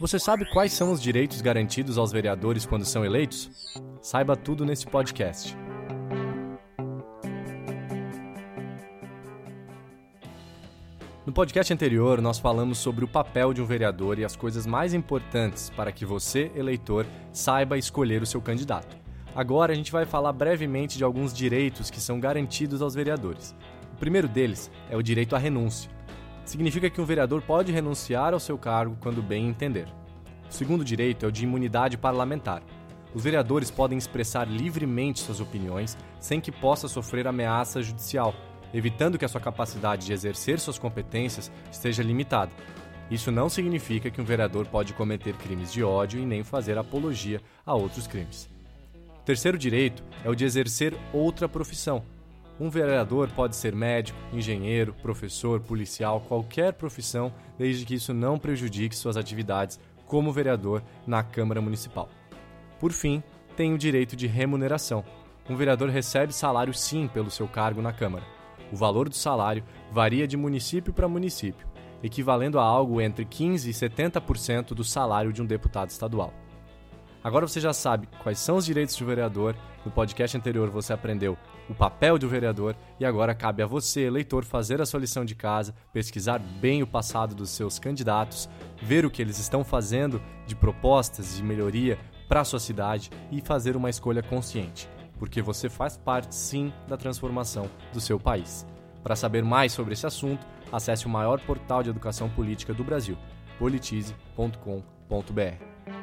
Você sabe quais são os direitos garantidos aos vereadores quando são eleitos? Saiba tudo nesse podcast. No podcast anterior, nós falamos sobre o papel de um vereador e as coisas mais importantes para que você, eleitor, saiba escolher o seu candidato. Agora a gente vai falar brevemente de alguns direitos que são garantidos aos vereadores. O primeiro deles é o direito à renúncia. Significa que um vereador pode renunciar ao seu cargo quando bem entender. O segundo direito é o de imunidade parlamentar. Os vereadores podem expressar livremente suas opiniões sem que possa sofrer ameaça judicial, evitando que a sua capacidade de exercer suas competências esteja limitada. Isso não significa que um vereador pode cometer crimes de ódio e nem fazer apologia a outros crimes. O terceiro direito é o de exercer outra profissão. Um vereador pode ser médico, engenheiro, professor, policial, qualquer profissão, desde que isso não prejudique suas atividades como vereador na Câmara Municipal. Por fim, tem o direito de remuneração. Um vereador recebe salário sim pelo seu cargo na Câmara. O valor do salário varia de município para município, equivalendo a algo entre 15% e 70% do salário de um deputado estadual. Agora você já sabe quais são os direitos do vereador. No podcast anterior você aprendeu o papel do vereador e agora cabe a você, eleitor, fazer a sua lição de casa, pesquisar bem o passado dos seus candidatos, ver o que eles estão fazendo de propostas de melhoria para a sua cidade e fazer uma escolha consciente porque você faz parte sim da transformação do seu país. Para saber mais sobre esse assunto, acesse o maior portal de educação política do Brasil, politize.com.br.